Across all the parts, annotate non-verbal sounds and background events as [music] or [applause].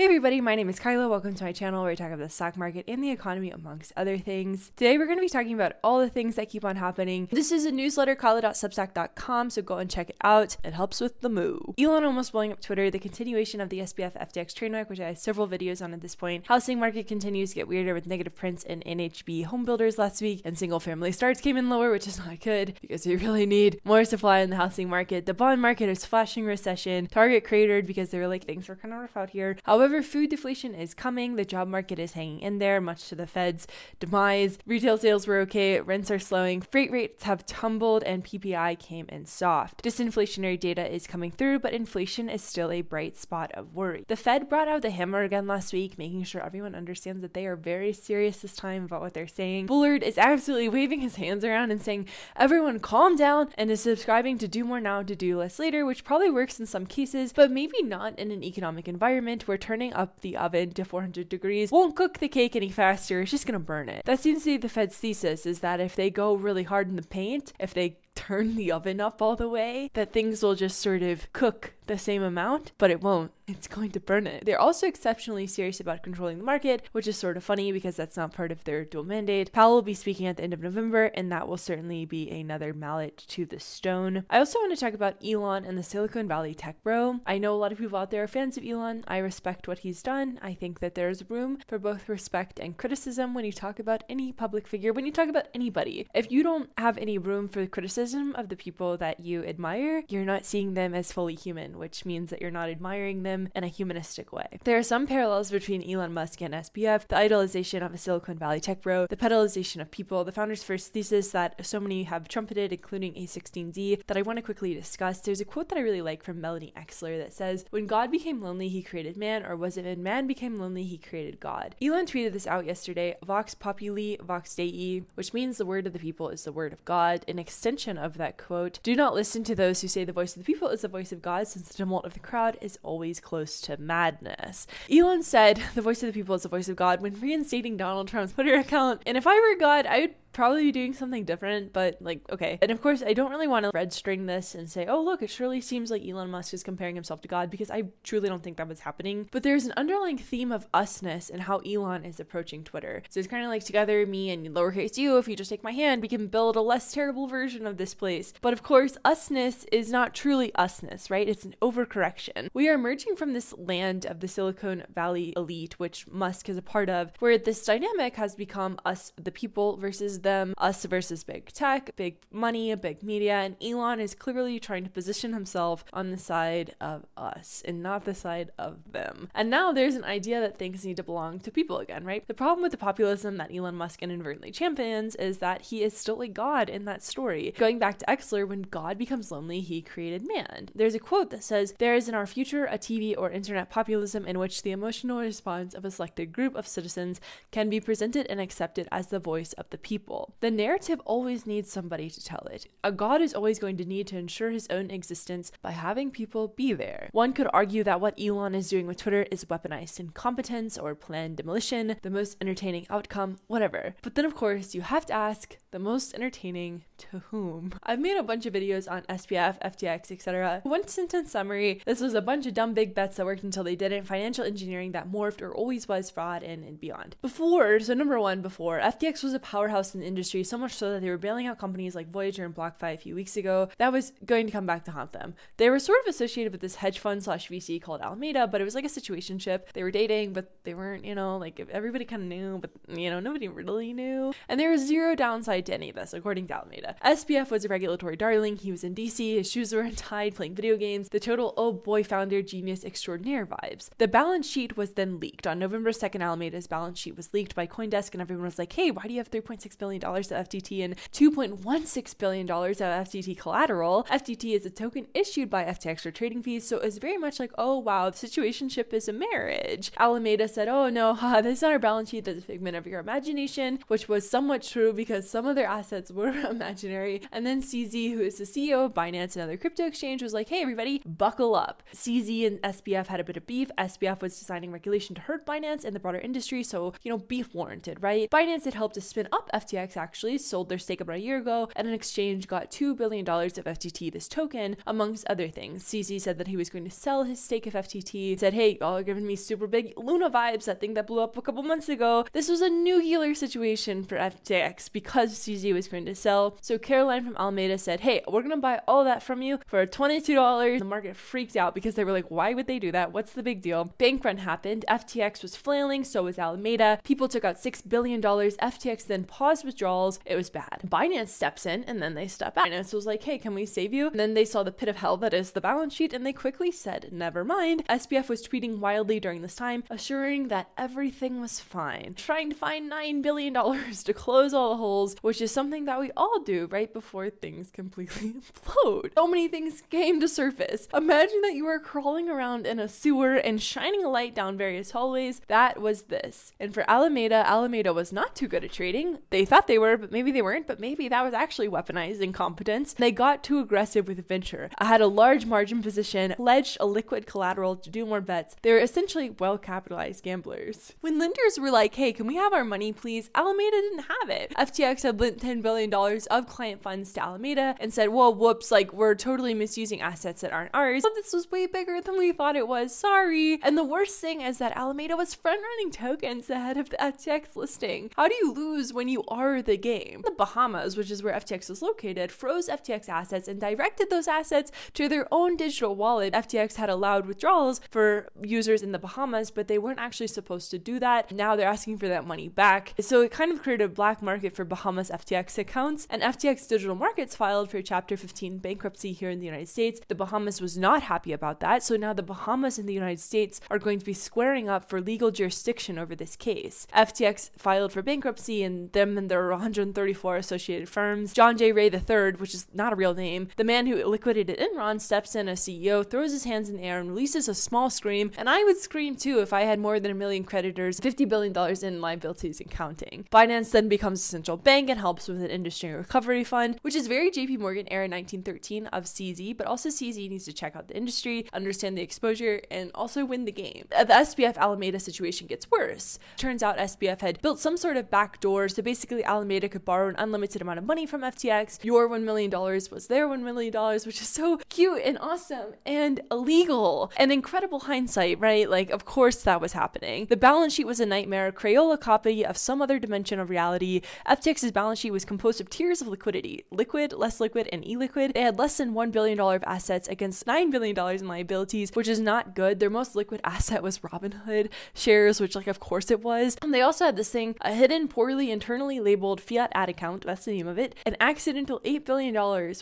Hey everybody, my name is Kyla. Welcome to my channel where we talk about the stock market and the economy amongst other things. Today we're going to be talking about all the things that keep on happening. This is a newsletter, kyla.substack.com, so go and check it out. It helps with the move. Elon almost blowing up Twitter, the continuation of the SBF FTX train wreck, which I have several videos on at this point. Housing market continues to get weirder with negative prints in NHB home builders last week, and single family starts came in lower, which is not good because we really need more supply in the housing market. The bond market is flashing recession. Target cratered because they were like, things are kind of rough out here. However, However, food deflation is coming. The job market is hanging in there, much to the Fed's demise. Retail sales were okay, rents are slowing, freight rates have tumbled, and PPI came in soft. Disinflationary data is coming through, but inflation is still a bright spot of worry. The Fed brought out the hammer again last week, making sure everyone understands that they are very serious this time about what they're saying. Bullard is absolutely waving his hands around and saying, Everyone calm down, and is subscribing to do more now, to do less later, which probably works in some cases, but maybe not in an economic environment where turning turning up the oven to 400 degrees won't cook the cake any faster, it's just gonna burn it. That seems to be the Fed's thesis is that if they go really hard in the paint, if they [laughs] turn the oven up all the way, that things will just sort of cook the same amount, but it won't. It's going to burn it. They're also exceptionally serious about controlling the market, which is sort of funny because that's not part of their dual mandate. Powell will be speaking at the end of November, and that will certainly be another mallet to the stone. I also want to talk about Elon and the Silicon Valley tech bro. I know a lot of people out there are fans of Elon. I respect what he's done. I think that there's room for both respect and criticism when you talk about any public figure, when you talk about anybody. If you don't have any room for criticism of the people that you admire, you're not seeing them as fully human which means that you're not admiring them in a humanistic way. There are some parallels between Elon Musk and SBF, the idolization of a Silicon Valley tech bro, the pedalization of people, the founder's first thesis that so many have trumpeted, including A16Z, that I want to quickly discuss. There's a quote that I really like from Melanie Exler that says, When God became lonely, he created man, or was it when man became lonely, he created God? Elon tweeted this out yesterday Vox Populi, Vox Dei, which means the word of the people is the word of God. An extension of that quote Do not listen to those who say the voice of the people is the voice of God, since the tumult of the crowd is always close to madness. Elon said, The voice of the people is the voice of God when reinstating Donald Trump's Twitter account. And if I were God, I would probably be doing something different, but like, okay. And of course, I don't really want to red string this and say, oh, look, it surely seems like Elon Musk is comparing himself to God because I truly don't think that was happening. But there's an underlying theme of usness and how Elon is approaching Twitter. So it's kind of like together, me and lowercase you, if you just take my hand, we can build a less terrible version of this place. But of course, usness is not truly usness, right? It's an overcorrection. We are emerging from this land of the Silicon Valley elite, which Musk is a part of, where this dynamic has become us, the people, versus them, us versus big tech, big money, big media, and Elon is clearly trying to position himself on the side of us and not the side of them. And now there's an idea that things need to belong to people again, right? The problem with the populism that Elon Musk inadvertently champions is that he is still a god in that story. Going back to Exler, when God becomes lonely, he created man. There's a quote that says, There is in our future a TV or internet populism in which the emotional response of a selected group of citizens can be presented and accepted as the voice of the people people. The narrative always needs somebody to tell it. A god is always going to need to ensure his own existence by having people be there. One could argue that what Elon is doing with Twitter is weaponized incompetence or planned demolition, the most entertaining outcome, whatever. But then, of course, you have to ask the most entertaining to whom? I've made a bunch of videos on SBF, FTX, etc. One sentence summary this was a bunch of dumb big bets that worked until they didn't, financial engineering that morphed or always was fraud and, and beyond. Before, so number one, before, FTX was a powerhouse in the industry, so much so that they were bailing out companies like Voyager and BlockFi a few weeks ago. That was going to come back to haunt them. They were sort of associated with this hedge fund slash VC called Alameda, but it was like a situationship. They were dating, but they weren't, you know, like everybody kind of knew, but you know, nobody really knew. And there was zero downside to any of this, according to Alameda. SBF was a regulatory darling. He was in DC, his shoes were [laughs] untied, playing video games, the total oh boy founder genius extraordinaire vibes. The balance sheet was then leaked. On November 2nd, Alameda's balance sheet was leaked by Coindesk, and everyone was like, hey, why do you have $3.6 billion of FTT and $2.16 billion of FTT collateral? FTT is a token issued by FTX for trading fees, so it's very much like, oh wow, the situationship is a marriage. Alameda said, oh no, [laughs] haha, this is not our balance sheet, that's a figment of your imagination, which was somewhat true because some of their assets were [laughs] imaginary. And then CZ, who is the CEO of Binance, another crypto exchange, was like, hey, everybody, buckle up. CZ and SBF had a bit of beef. SBF was designing regulation to hurt Binance and the broader industry, so, you know, beef warranted, right? Binance had helped to spin up FTX FTX actually sold their stake about a year ago and in exchange got $2 billion of FTT, this token, amongst other things. CZ said that he was going to sell his stake of FTT, said, hey, y'all are giving me super big Luna vibes, that thing that blew up a couple months ago. This was a nuclear situation for FTX because CZ was going to sell. So Caroline from Alameda said, hey, we're going to buy all that from you for $22. The market freaked out because they were like, why would they do that? What's the big deal? Bank run happened. FTX was flailing, so was Alameda. People took out $6 billion. FTX then paused withdrawals. It was bad. Binance steps in and then they step out. Binance was like, hey, can we save you? And then they saw the pit of hell that is the balance sheet and they quickly said, never mind. SBF was tweeting wildly during this time, assuring that everything was fine, trying to find $9 billion [laughs] to close all the holes, which is something that we all do right before things completely [laughs] implode. So many things came to surface. Imagine that you are crawling around in a sewer and shining a light down various hallways. That was this. And for Alameda, Alameda was not too good at trading. They thought they were, but maybe they weren't, but maybe that was actually weaponized incompetence. They got too aggressive with venture. I had a large margin position, pledged a liquid collateral to do more bets. They were essentially well capitalized gamblers. When lenders were like, hey, can we have our money, please? Alameda didn't have it. FTX had lent $10 billion of client funds to Alameda and said, well, whoops, like we're totally misusing assets that aren't ours. But this was way bigger than we thought it was. Sorry. And the worst thing is that Alameda was front running tokens ahead of the FTX listing. How do you lose when you are the game? The Bahamas, which is where FTX is located, froze FTX assets and directed those assets to their own digital wallet. FTX had allowed withdrawals for users in the Bahamas, but they weren't actually supposed to do that. Now they're asking for that money back. So it kind of created a black market for Bahamas FTX accounts, and FTX Digital Markets filed for Chapter 15 bankruptcy here in the United States. The Bahamas was not happy about that, so now the Bahamas and the United States are going to be squaring up for legal jurisdiction over this case. FTX filed for bankruptcy, and them and their 134 associated firms. John J. Ray III, which is not a real name, the man who liquidated Enron, steps in as CEO, throws his hands in the air, and releases a small scream. And I would scream too if I had more than a million creditors, $50 billion in liabilities and counting. Binance then becomes a central bank and helps with an industry recovery fund, which is very JP Morgan era 1913 of CZ, but also CZ needs to check out the industry, understand the exposure, and also win the game. Uh, the SBF Alameda situation gets worse. Turns out SBF had built some sort of backdoor, so basically Alameda could borrow an unlimited amount of money from FTX. Your $1 million was their $1 million, which is so cute and awesome and illegal. And incredible hindsight, right? Like, of course that was happening. The balance sheet was a nightmare, Crayola copy of some other dimension of reality. FTX's balance sheet was composed of tiers of liquidity liquid, less liquid, and illiquid. They had less than $1 billion of assets against $9 billion in liabilities, which is not good. Their most liquid asset was Robinhood shares, which, like, of course it was. And they also had this thing, a hidden, poorly internally labeled fiat ad account, that's the name of it, an accidental $8 billion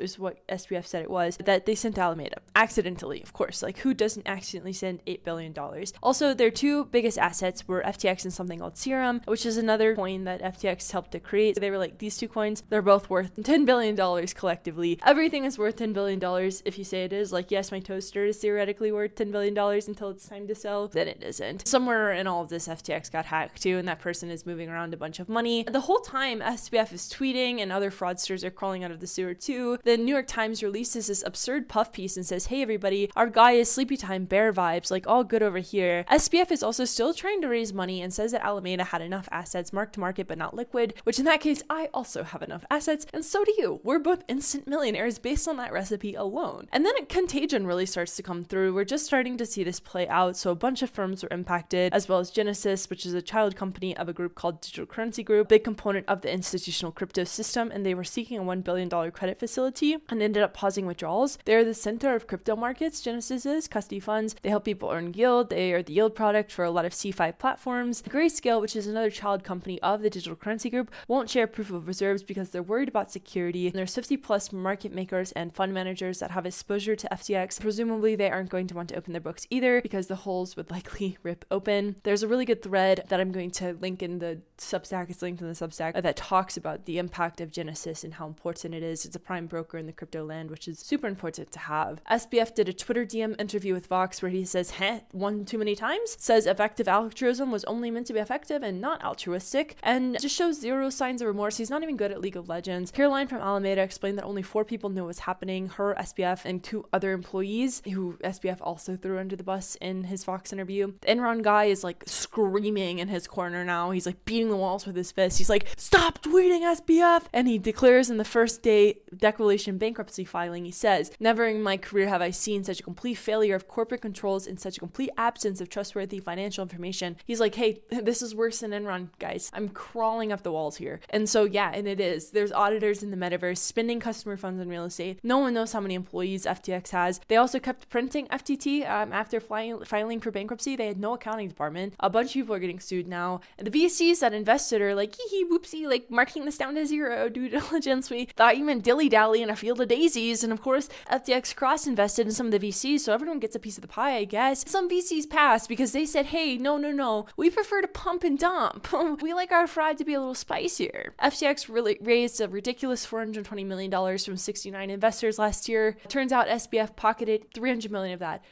is what SBF said it was, that they sent to Alameda. Accidentally, of course. Like, who doesn't accidentally send $8 billion? Also, their two biggest assets were FTX and something called Serum, which is another coin that FTX helped to create. They were like, these two coins, they're both worth $10 billion collectively. Everything is worth $10 billion if you say it is. Like, yes, my toaster is theoretically worth $10 billion until it's time to sell, then it isn't. Somewhere in all of this, FTX got hacked too, and that person is moving around a bunch of money. The whole time, SBF is tweeting and other fraudsters are crawling out of the sewer too. The New York Times releases this absurd puff piece and says, hey everybody, our guy is sleepy time bear vibes, like all good over here. SBF is also still trying to raise money and says that Alameda had enough assets marked to market but not liquid, which in that case, I also have enough assets, and so do you. We're both instant millionaires based on that recipe alone. And then contagion really starts to come through. We're just starting to see this play out. So a bunch of firms were impacted, as well as Genesis, which is a child company of a group called Digital Currency Group, big component of the institutional crypto system, and they were seeking a $1 billion credit facility and ended up pausing withdrawals. They're the center of crypto markets, Genesis is, custody funds. They help people earn yield. They are the yield product for a lot of CeFi platforms. Grayscale, which is another child company of the Digital Currency Group, won't share proof of reserves because they're worried about security. And there's 50 plus market makers and fund managers that have exposure to FTX. Presumably, they aren't going to want to open their books either because the holes would likely [laughs] rip open. There's a really good thread that I'm going to link in the Substack. It's linked in the Substack that talks about the impact of Genesis and how important it is. It's a prime broker in the crypto land, which is super important to have. SBF did a Twitter DM interview with Vox where he says, heh, one too many times, says effective altruism was only meant to be effective and not altruistic, and just shows zero signs of remorse. He's not even good at League of Legends. Caroline from Alameda explained that only four people knew what was happening her, SBF, and two other employees who SBF also threw under the bus in his Vox interview. The Enron guy is like screaming in his corner now. He's like beating the walls with his fist. He's like, Stop tweeting SBF! And he declares in the first day declaration bankruptcy filing, he says, Never in my career have I seen such a complete failure of corporate controls and such a complete absence of trustworthy financial information. He's like, Hey, [laughs] this is worse than Enron, guys. I'm crawling up the walls here. And so, yeah, and it is. There's auditors in the metaverse spending customer funds on real estate. No one knows how many employees FTX has. They also kept printing FTT um, after flying, filing for bankruptcy. They had no accounting department. A bunch of people are getting sued now. And the VCs that invested are like, hee hee, whoopsie, like marking this down to zero, due [laughs] diligence. We thought you meant dilly dally in a field of daisies. And of course, FTX cross invested in some of the VCs, so everyone gets a piece of the pie, I guess. Some VCs passed because they said, hey, no, no, no, we prefer to pump and dump. [laughs] we like our fraud to be a little spicier. FTX really raised a ridiculous $420 million from 69 investors last year. Turns out SBF pocketed 300 million of that.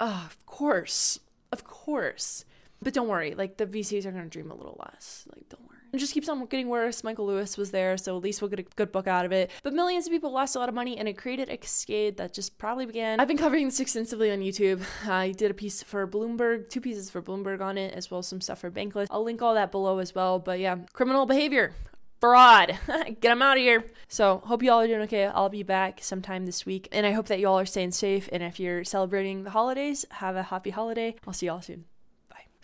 Oh, of course. Of course. But don't worry, like the VCs are going to dream a little less. Like, don't worry. It just keeps on getting worse. Michael Lewis was there, so at least we'll get a good book out of it. But millions of people lost a lot of money, and it created a cascade that just probably began. I've been covering this extensively on YouTube. I did a piece for Bloomberg, two pieces for Bloomberg on it, as well as some stuff for Bankless. I'll link all that below as well. But yeah, criminal behavior fraud. [laughs] Get them out of here. So, hope you all are doing okay. I'll be back sometime this week. And I hope that you all are staying safe. And if you're celebrating the holidays, have a happy holiday. I'll see y'all soon.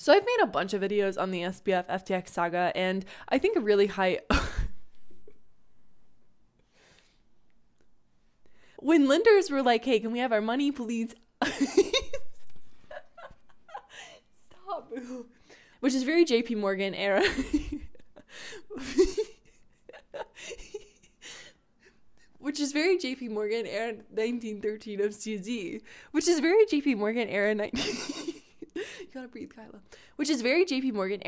So, I've made a bunch of videos on the SBF FTX saga. And I think a really high. [laughs] when lenders were like, hey, can we have our money, please? [laughs] Stop. Which is very JP Morgan era. [laughs] which is very JP Morgan era 1913 of CZ, which is very JP Morgan era 19 You gotta breathe, Kyla. Which is very JP Morgan